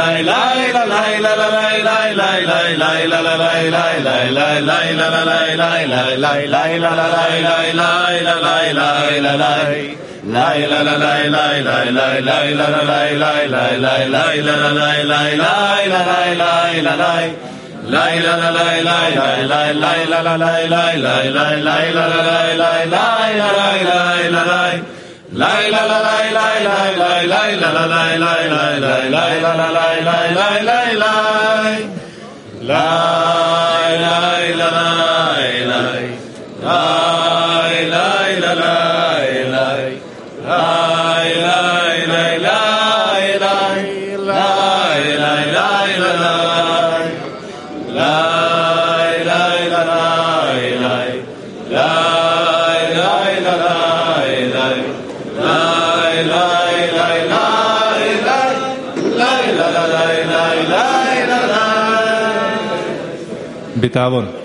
la la la la La la Bitavon.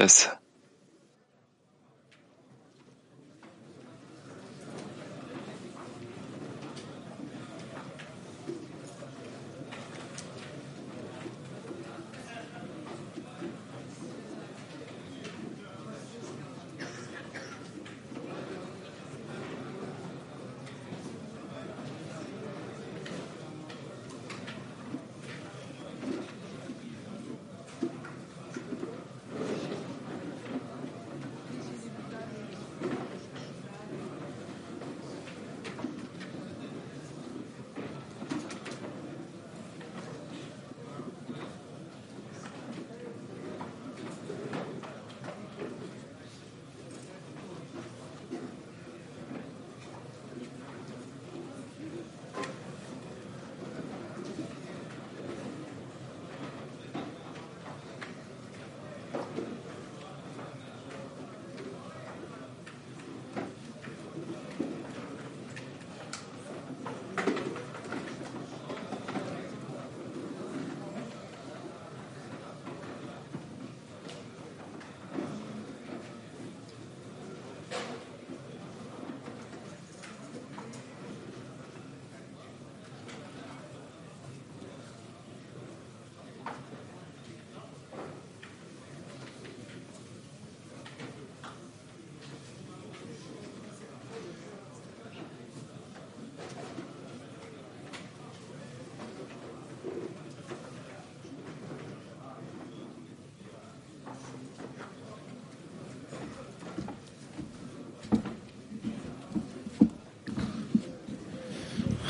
this.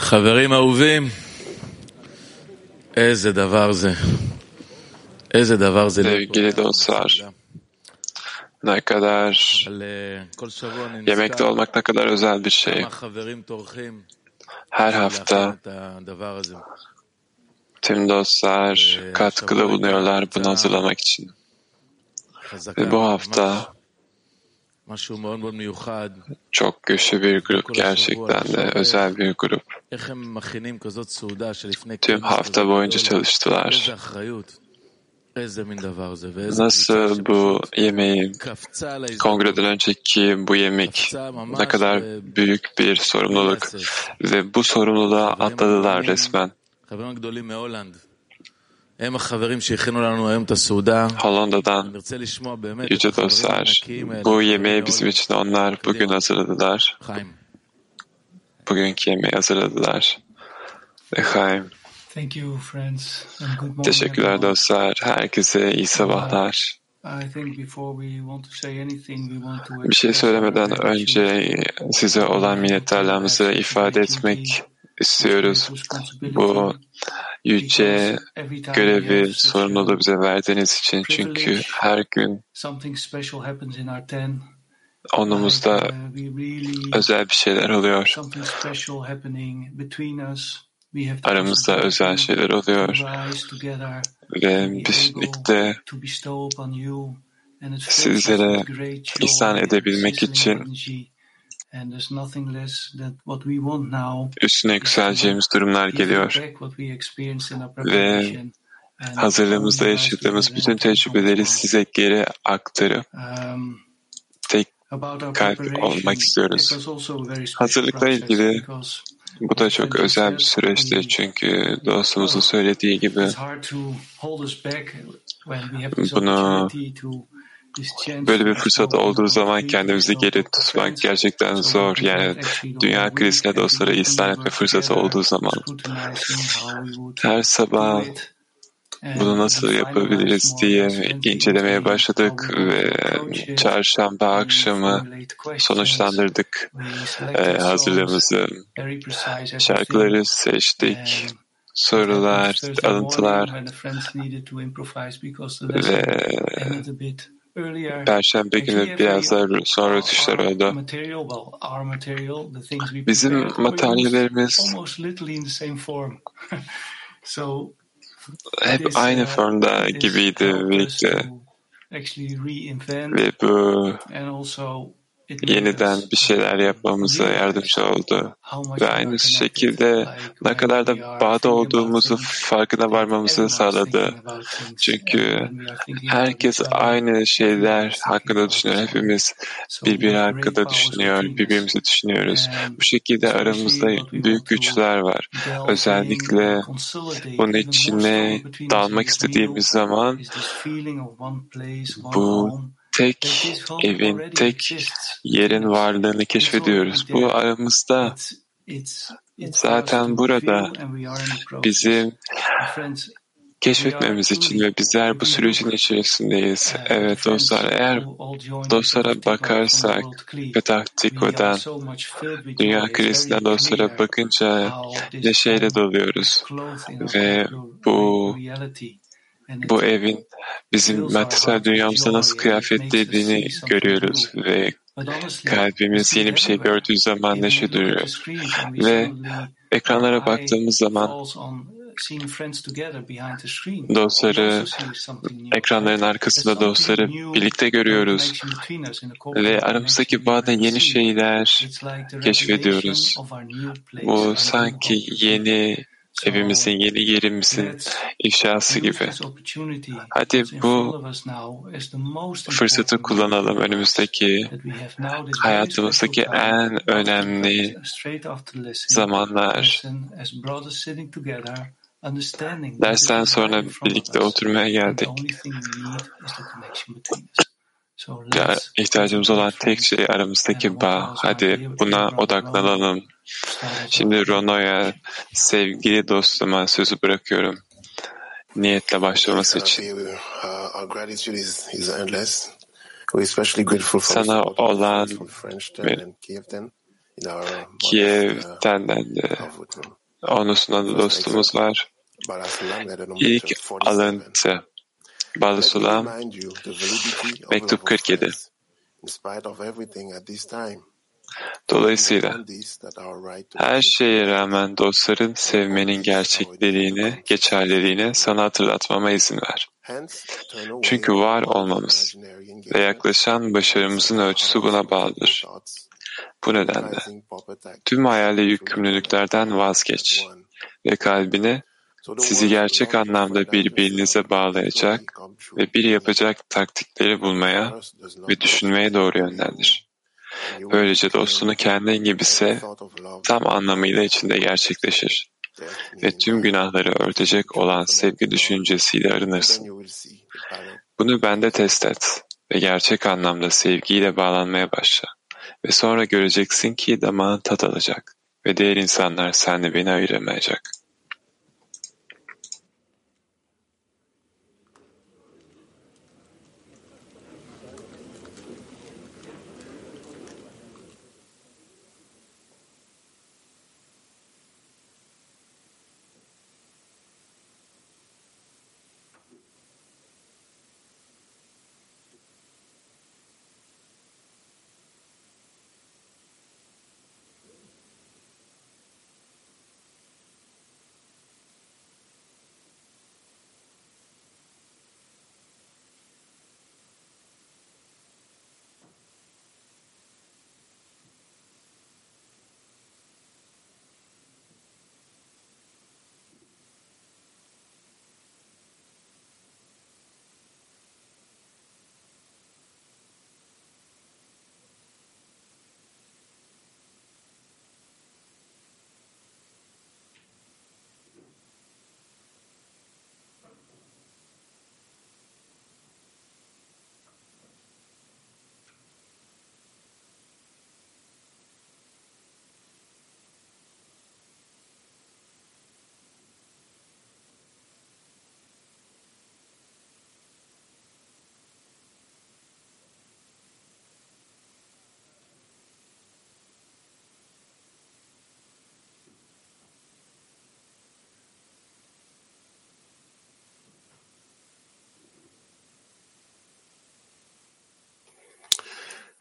חברים אהובים, איזה דבר זה. איזה דבר זה. Sevgili dostlar, ne kadar אבל אה, כל שבוע אני yemekte נזכר olmak ne kadar özel bir şey. כמה חברים טורחים Her להכין hafta את הדבר הזה. tüm dostlar katkıda bulunuyorlar bunu hazırlamak için. חזקה, Ve bu ממש hafta משהו מאוד מאוד מיוחד. çok güçlü bir grup gerçekten de özel bir grup. Tüm hafta boyunca çalıştılar. Nasıl bu yemeği, kongreden önceki bu yemek ne kadar büyük bir sorumluluk ve bu sorumluluğa atladılar resmen. Hollanda'dan yüce dostlar, bu yemeği bizim için onlar bugün hazırladılar bugünkü yemeği hazırladılar. Echaim. Thank you, friends. And good morning, Teşekkürler dostlar. Herkese iyi sabahlar. Bir şey söylemeden önce size olan minnettarlığımızı ifade etmek istiyoruz. Bu yüce görevi, sorumluluğu bize verdiğiniz için. Çünkü her gün onumuzda uh, özel bir şeyler oluyor. Aramızda özel şeyler oluyor. ve birlikte sizlere ihsan edebilmek için energy. And there's nothing less than what we want now. üstüne yükseleceğimiz durumlar geliyor. ve Hazırlığımızda yaşadığımız bütün tecrübeleri size geri aktarıp tek kalp olmak istiyoruz. Hazırlıkla ilgili bu da çok özel bir süreçti çünkü dostumuzun söylediği gibi bunu böyle bir fırsat olduğu zaman kendimizi geri tutmak gerçekten zor. Yani dünya krizine dostlara ihsan etme fırsatı olduğu zaman her sabah bunu nasıl yapabiliriz diye incelemeye başladık ve çarşamba akşamı sonuçlandırdık. E, hazırlığımızı. Şarkıları seçtik, sorular, alıntılar ve Perşembe günü biraz daha sonra rötuşlar oldu. Bizim materyallerimiz hep aynı formda gibiydi birlikte. ve bu yeniden bir şeyler yapmamıza yardımcı oldu. Ve aynı şekilde ne kadar da bağda olduğumuzu farkına varmamızı sağladı. Çünkü herkes aynı şeyler hakkında düşünüyor. Hepimiz birbiri hakkında düşünüyor, birbirimizi düşünüyoruz. Bu şekilde aramızda büyük güçler var. Özellikle bunun içine dalmak istediğimiz zaman bu tek evin, tek yerin varlığını keşfediyoruz. Bu aramızda zaten burada bizim keşfetmemiz için ve bizler bu sürecin içerisindeyiz. Evet dostlar eğer dostlara bakarsak Petah Tikva'dan dünya krizine dostlara bakınca neşeyle doluyoruz ve bu bu evin bizim maddesel dünyamıza nasıl kıyafetlediğini görüyoruz ve kalbimiz yeni bir şey gördüğü zaman neşe duyuyor. Ve ekranlara baktığımız zaman dostları, ekranların arkasında dostları birlikte görüyoruz ve aramızdaki bağda yeni şeyler keşfediyoruz. Bu sanki yeni evimizin, yeni yerimizin ifşası gibi. Hadi bu fırsatı kullanalım önümüzdeki hayatımızdaki en önemli zamanlar. Dersten sonra birlikte oturmaya geldik. Ya, ihtiyacımız olan tek şey aramızdaki bağ. Hadi buna odaklanalım. Şimdi Rono'ya, sevgili dostuma sözü bırakıyorum. Niyetle başlaması için. Sana olan Kiev'den de Onu sunan dostumuz var. İlk alıntı. Balasulam, mektup 47. Dolayısıyla her şeye rağmen dostların sevmenin gerçekliğine, geçerliliğine sana hatırlatmama izin ver. Çünkü var olmamız ve yaklaşan başarımızın ölçüsü buna bağlıdır. Bu nedenle tüm hayali yükümlülüklerden vazgeç ve kalbini sizi gerçek anlamda birbirinize bağlayacak ve bir yapacak taktikleri bulmaya ve düşünmeye doğru yönlendir. Böylece dostunu kendin gibi sev, tam anlamıyla içinde gerçekleşir ve tüm günahları örtecek olan sevgi düşüncesiyle arınırsın. Bunu bende test et ve gerçek anlamda sevgiyle bağlanmaya başla ve sonra göreceksin ki damağın tat alacak ve diğer insanlar senle beni ayıramayacak.''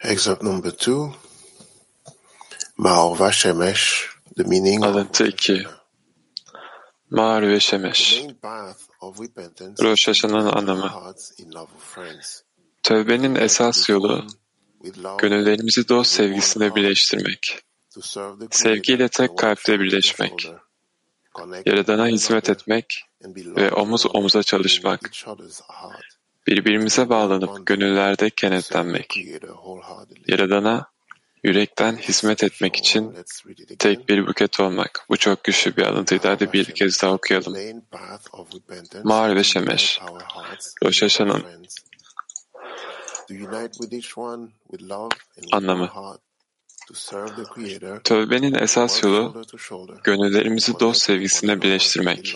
Excerpt number two. Ma'or Shemesh, the meaning Alıntı 2. Mağar ve Şemeş. Rosh anlamı. Tövbenin esas yolu, gönüllerimizi dost sevgisine birleştirmek, sevgiyle tek kalple birleşmek, Yaradan'a hizmet etmek ve omuz omuza çalışmak, birbirimize bağlanıp gönüllerde kenetlenmek, Yaradan'a yürekten hizmet etmek için tek bir buket olmak. Bu çok güçlü bir alıntıydı. Hadi bir kez daha okuyalım. Mağar ve Şemeş, Rosh anlamı. Tövbenin esas yolu, gönüllerimizi dost sevgisine birleştirmek,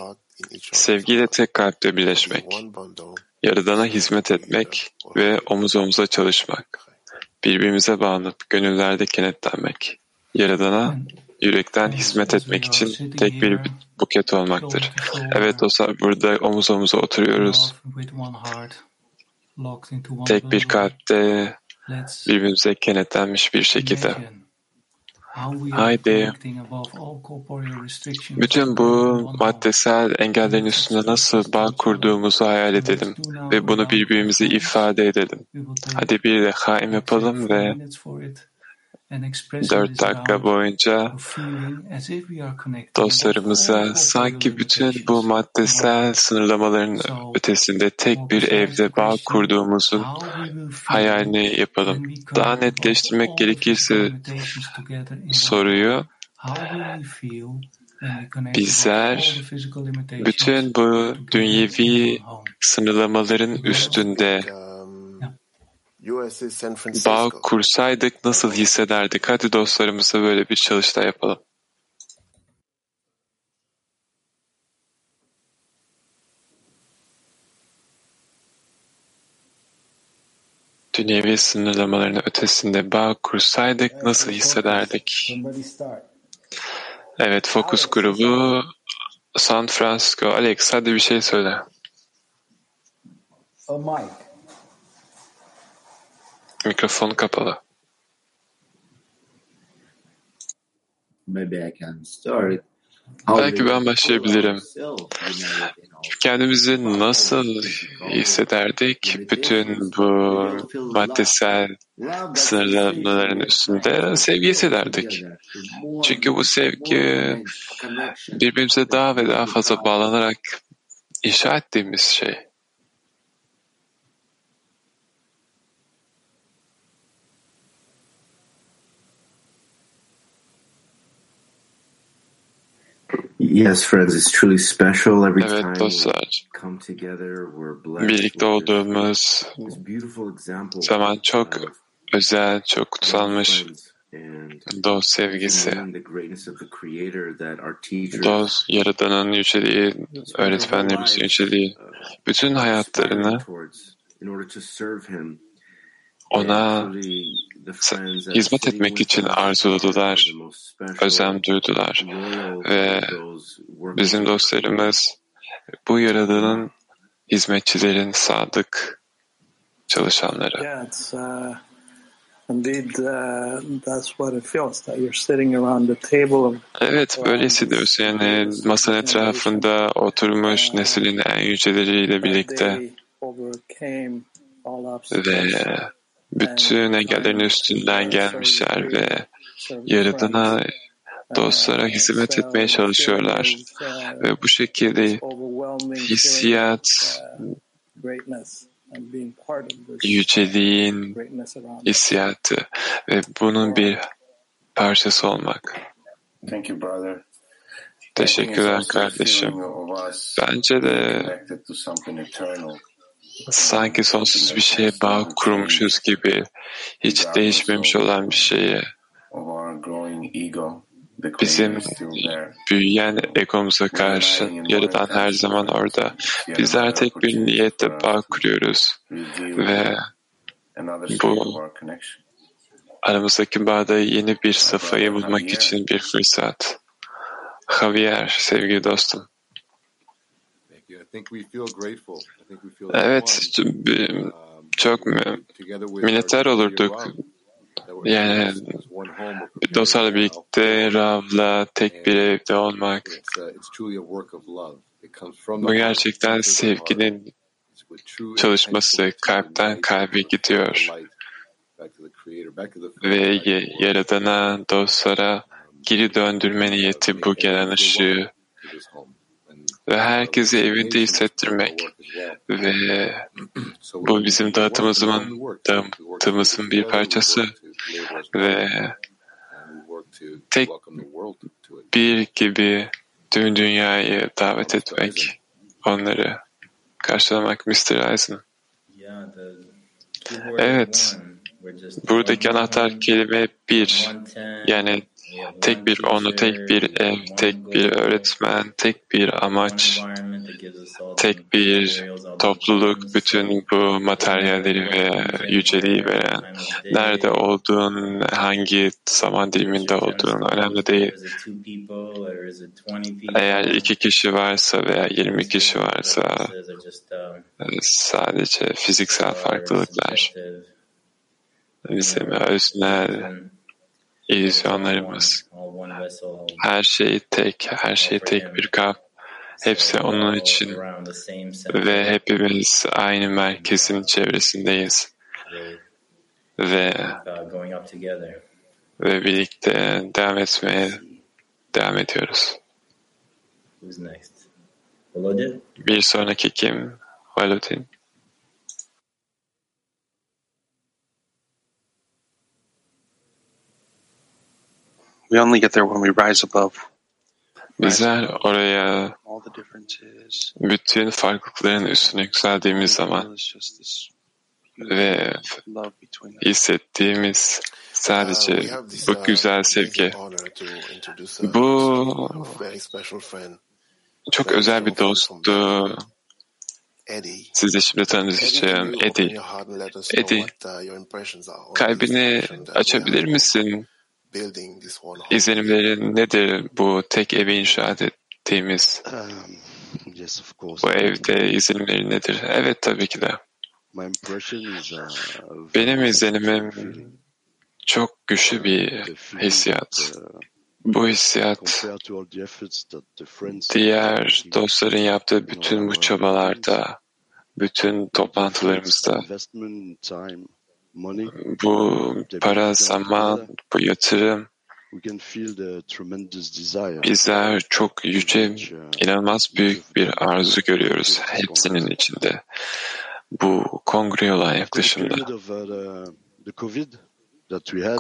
sevgiyle tek kalple birleşmek, Yaradan'a hizmet etmek ve omuz omuza çalışmak, birbirimize bağlanıp gönüllerde kenetlenmek, Yaradan'a yürekten hizmet etmek için tek bir buket olmaktır. Evet dostlar burada omuz omuza oturuyoruz. Tek bir kalpte birbirimize kenetlenmiş bir şekilde. Haydi. bütün bu maddesel engellerin üstünde nasıl bağ kurduğumuzu hayal edelim ve bunu birbirimize ifade edelim. Hadi bir de haim yapalım ve dört dakika boyunca dostlarımıza sanki bütün bu maddesel sınırlamaların ötesinde tek bir evde bağ kurduğumuzun hayalini yapalım. Daha netleştirmek gerekirse soruyu bizler bütün bu dünyevi sınırlamaların üstünde bağ kursaydık nasıl hissederdik? Hadi dostlarımıza böyle bir çalıştay yapalım. Dünyevi sınırlamaların ötesinde bağ kursaydık nasıl hissederdik? Evet, fokus grubu San Francisco. Alex, hadi bir şey söyle. Mikrofon kapalı. Belki ben başlayabilirim. Kendimizi nasıl hissederdik bütün bu maddesel sınırlamaların üstünde sevgi hissederdik. Çünkü bu sevgi birbirimize daha ve daha fazla bağlanarak inşa ettiğimiz şey. Evet time dostlar, we come together. We're blessed birlikte olduğumuz zaman çok özel, çok kutsalmış dost sevgisi. Dost, Yaradan'ın yüceliği, öğretmenlerimizin yüceliği, bütün hayatlarını ona hizmet etmek için arzuladılar, özlem duydular ve bizim dostlarımız bu Yaradan'ın hizmetçilerin sadık çalışanları. Uh, uh, Evet, böyle hissediyorsun. Yani masanın etrafında oturmuş neslin en yüceleriyle birlikte ve bütün engellerin üstünden gelmişler ve Yaradan'a, dostlara Uh, hizmet etmeye çalışıyorlar. uh, Ve bu şekilde hissiyat, uh, greatness and being part of this yüceliğin hissiyatı ve bunun bir parçası olmak. Thank you, brother. Teşekkürler kardeşim. Bence de sanki sonsuz bir şeye bağ kurmuşuz gibi hiç değişmemiş olan bir şeye Bizim büyüyen egomuza karşı Yaradan her zaman orada. Bizler tek bir niyette bağ kuruyoruz ve bu- aramızdaki bağda yeni bir safayı bulmak için bir fırsat. Javier, sevgili dostum. Evet, Um, çok minnettar olurduk. Yani dostlarla birlikte Rav'la tek bir evde olmak. Uh, Bu gerçekten sevginin çalışması kalpten kalbe gidiyor. Ve. Yaradan'a, dostlara geri döndürme niyeti bu gelen ışığı ve herkesi evinde hissettirmek ve bu bizim work dağıtımımızın bir parçası ve tek bir gibi tüm dünyayı davet etmek, onları karşılamak Mr. Eisen. Evet, buradaki anahtar kelime bir. Yani tek bir onu, tek bir ev, tek bir öğretmen, tek bir amaç, tek bir topluluk, bütün bu materyalleri ve yüceliği veren, nerede olduğun, hangi zaman diliminde olduğun önemli değil. Eğer iki kişi varsa veya 20 kişi varsa sadece fiziksel farklılıklar, bizim öznel illüzyonlarımız, her şey tek, her şey tek bir kap, hepsi onun için ve hepimiz aynı merkezin çevresindeyiz ve ve birlikte devam etmeye devam ediyoruz. Bir sonraki kim? Valutin. We only get there when we rise above Bizler oraya all the differences. bütün farklılıkların üstüne yükseldiğimiz zaman ve hissettiğimiz Uh, sadece this, bu uh, güzel sevgi. a Bu very special friend, çok özel bir dosttu. Eddie. Size şimdi tanışacağım. Eddie. Eddie, uh, kalbini açabilir misin? İzlenimleri nedir bu tek evi inşa ettiğimiz bu evde izlenimleri nedir? Evet tabii ki de. Benim izlenimim çok güçlü bir hissiyat. Bu hissiyat diğer dostların yaptığı bütün bu çabalarda, bütün toplantılarımızda bu para, zaman, bu yatırım bizler çok yüce, inanılmaz büyük bir arzu görüyoruz hepsinin içinde. Bu kongre olan yaklaşımda.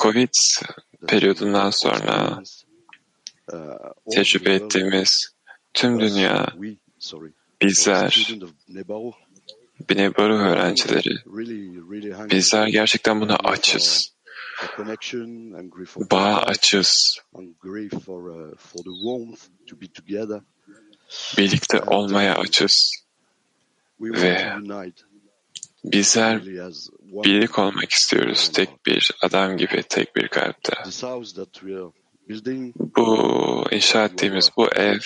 Covid periyodundan sonra tecrübe ettiğimiz tüm dünya bizler Bine Baruch öğrencileri bizler gerçekten buna açız. Bağa açız. Birlikte olmaya açız. Ve bizler birlik olmak istiyoruz. Tek bir adam gibi, tek bir kalpte. Bu inşa ettiğimiz bu ev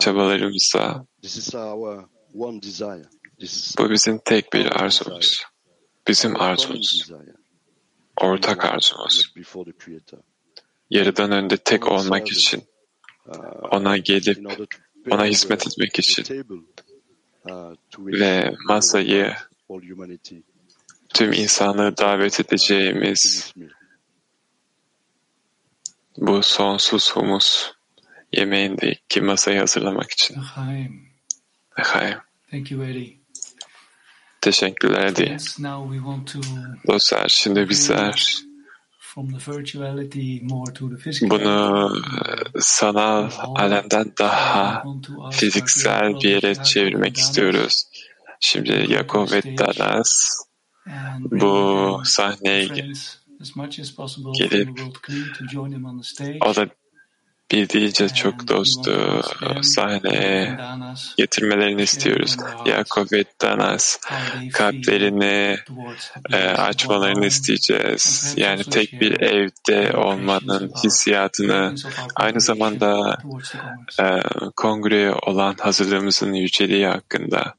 çabalarımızda bu bizim tek bir arzumuz. Bizim arzumuz. Ortak arzumuz. Yarıdan önde tek olmak için, ona gelip, ona hizmet etmek için ve masayı tüm insanlığı davet edeceğimiz bu sonsuz humus yemeğindeki masayı hazırlamak için. Echaim. Thank you, Eddie. Teşekkürler Eddie. Dostlar şimdi bizler bunu sanal alemden daha fiziksel bir yere çevirmek istiyoruz. Şimdi Yakov ve Danas bu sahneye gelip o da bildiğince çok dostu sahneye getirmelerini istiyoruz. Yakov ve Danas kalplerini e, açmalarını isteyeceğiz. Yani tek bir evde olmanın hissiyatını aynı zamanda e, kongreye olan hazırlığımızın yüceliği hakkında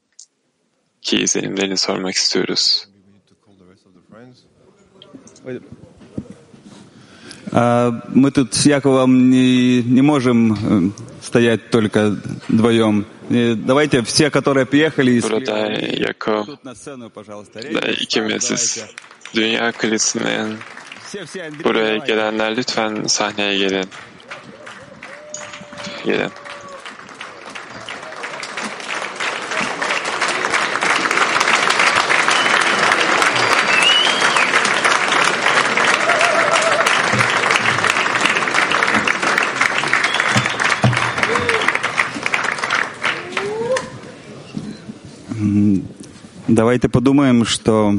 ki izlenimlerini sormak istiyoruz. Мы тут с Яковом не, не можем стоять только вдвоем. Давайте все, которые приехали из Burada Yakov da ikimiziz. Dünya Kulisi'nin buraya gelenler lütfen sahneye gelin. Gelin. Давайте подумаем, что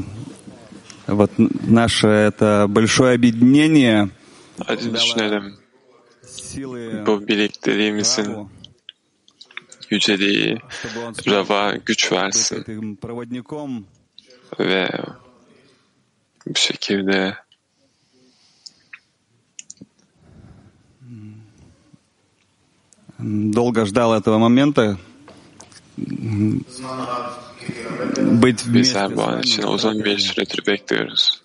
вот наше это большое объединение. Bu birlikteliğimizin yüceliği Rava güç versin ve bu şekilde долго ждал этого момента, Bizler bu an için uzun bir süredir bekliyoruz.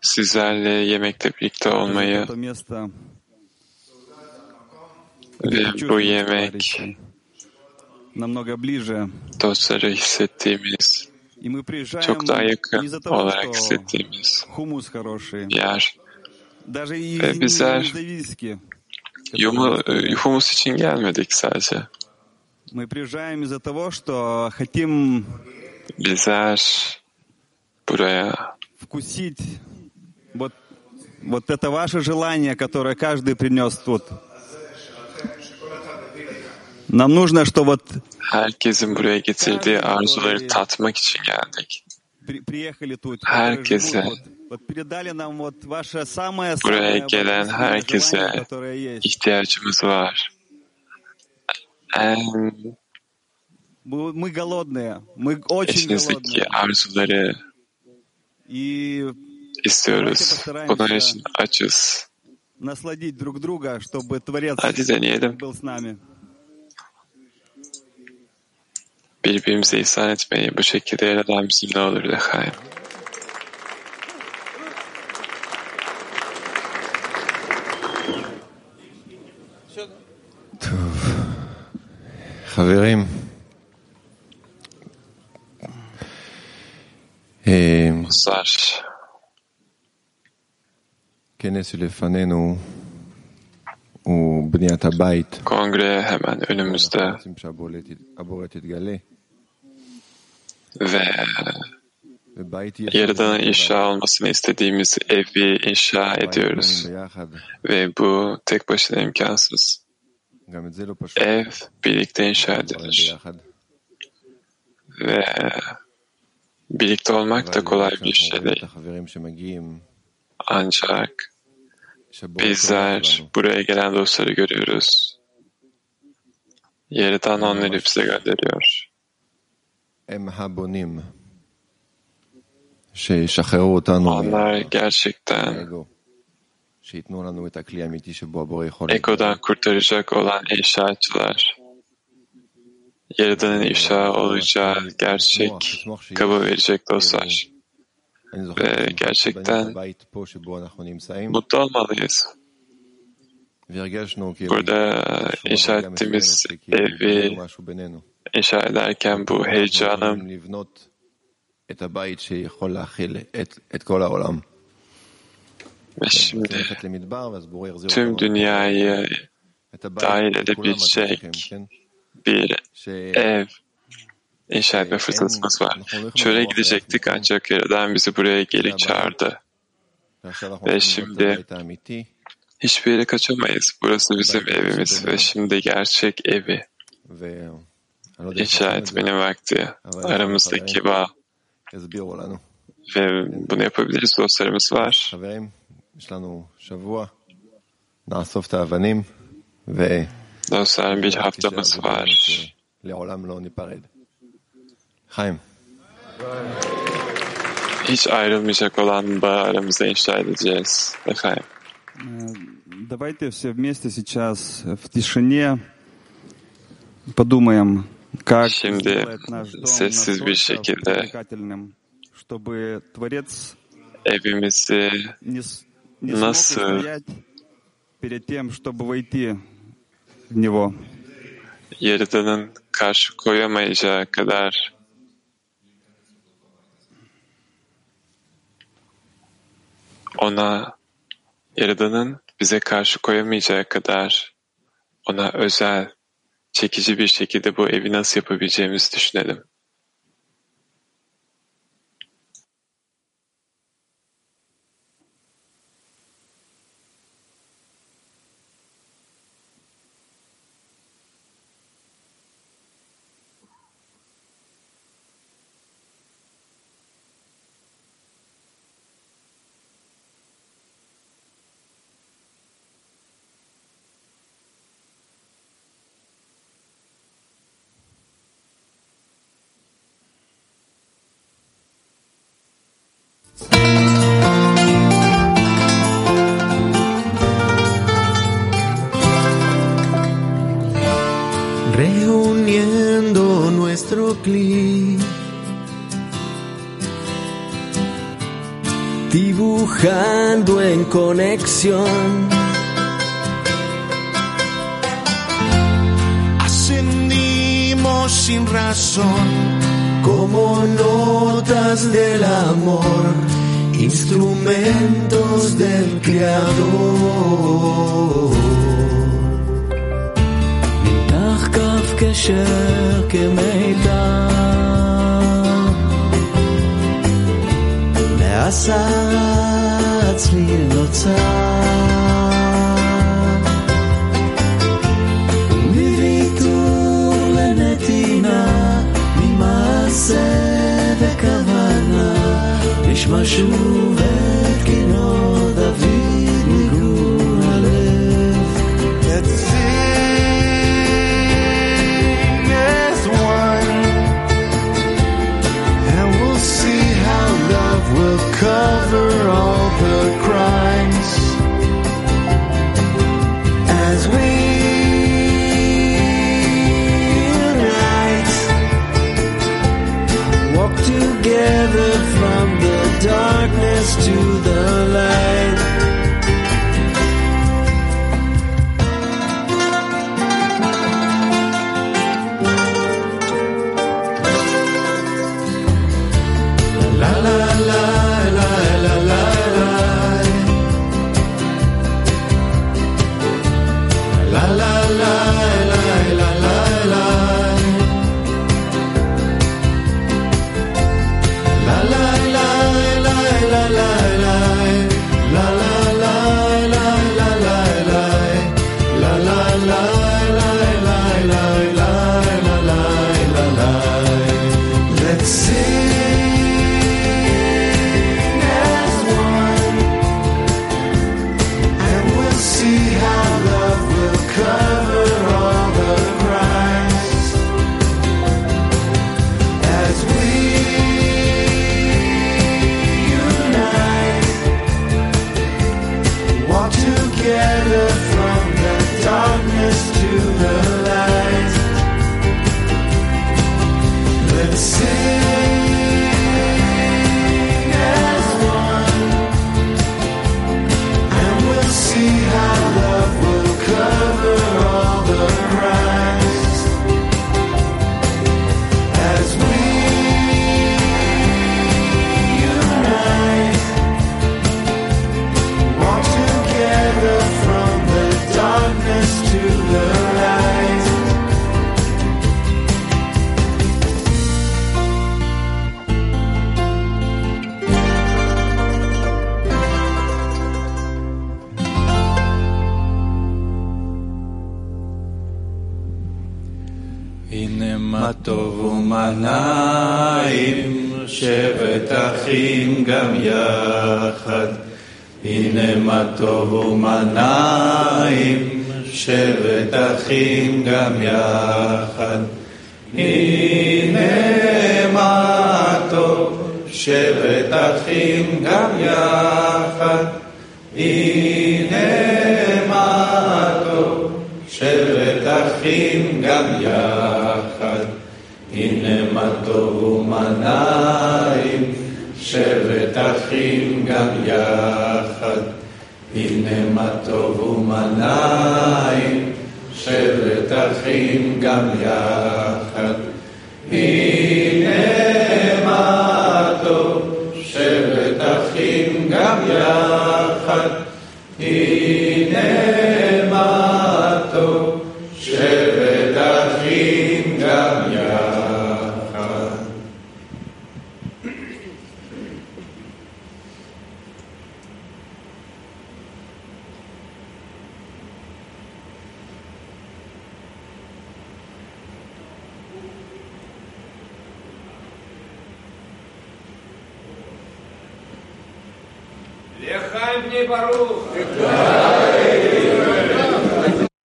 Sizlerle yemekte birlikte olmayı ve bu yemek dostları hissettiğimiz, çok daha yakın olarak hissettiğimiz yer. Ve bizler yumu, humus için gelmedik sadece. Мы приезжаем из-за того, что хотим buraya вкусить вот, вот это ваше желание, которое каждый принес тут. Нам нужно, что вот herkesin buraya getirdiği arzuları tatmak için geldik. приехали тут, Herkese, вот передали нам вот ваше самое buraya gelen herkese ihtiyacımız var эм, мы, мы голодные, мы очень голодные. arzuları и istiyoruz. Bunun için açız. Насладить друг друга, чтобы Творец Hadi deneyelim. был с нами. Birbirimize ihsan etmeyi bu şekilde Rabbimizin ne olur da hayır. חברים, Dostlar, כנס לפנינו הוא בניית הבית. kongre hemen önümüzde אנחנו רוצים שהבורא תתגלה. ve ובית אי אפשר Yaradan'ın לבנות inşa olmasını istediğimiz evi inşa בית ediyoruz. בונים ביחד. Ve bu tek başına imkansız. Ev birlikte inşa edilir. Ve birlikte olmak da kolay bir şey değil. Ancak bizler buraya gelen dostları görüyoruz. Yerden onları bize gönderiyor. Onlar gerçekten Eko'dan kurtaracak olan inşaatçılar. Yaradan'ın ifşa olacağı gerçek kabul verecek dostlar. Ve gerçekten mutlu olmalıyız. Burada inşa ettiğimiz evi inşa ederken bu heyecanım ve şimdi tüm dünyayı dahil edebilecek bir ev inşa etme fırsatımız var. Çöle gidecektik ancak Yaradan bizi buraya geri çağırdı. Ve şimdi hiçbir yere kaçamayız. Burası bizim evimiz ve şimdi gerçek evi inşa etmenin vakti. Aramızdaki bağ. Ve bunu yapabiliriz dostlarımız var. Das ist ein bildhafter Message. Ich eile mich Kolan bei allem entscheidet jetzt der Heim. Давайте все вместе сейчас в тишине подумаем, как Şimdi sessiz bir şekilde чтобы Творец evimizi не, с- не смог Nasıl- устоять перед тем, чтобы войти в него. Yaradan'ın karşı koyamayacağı kadar ona Yaradan'ın bize karşı koyamayacağı kadar ona özel, çekici bir şekilde bu evi nasıl yapabileceğimizi düşünelim. conexión. Ascendimos sin razón, como notas del amor, instrumentos del Creador. נמתח כף קשר כמיתר, נעשה צליל נוצר. מוויתור לנתינה, ממעשה וכוונה, נשמע שוב את together from the darkness to the light. שבת אחים גם יחד. הנה מה טוב, שבת אחים גם יחד. הנה מה טוב, שבת אחים גם יחד. הנה מה טוב ומה שבת אחים גם יחד. הנה מה טוב ומה נעים, שבת אחים גם יחד. הנה מה טוב, שבת אחים גם יחד.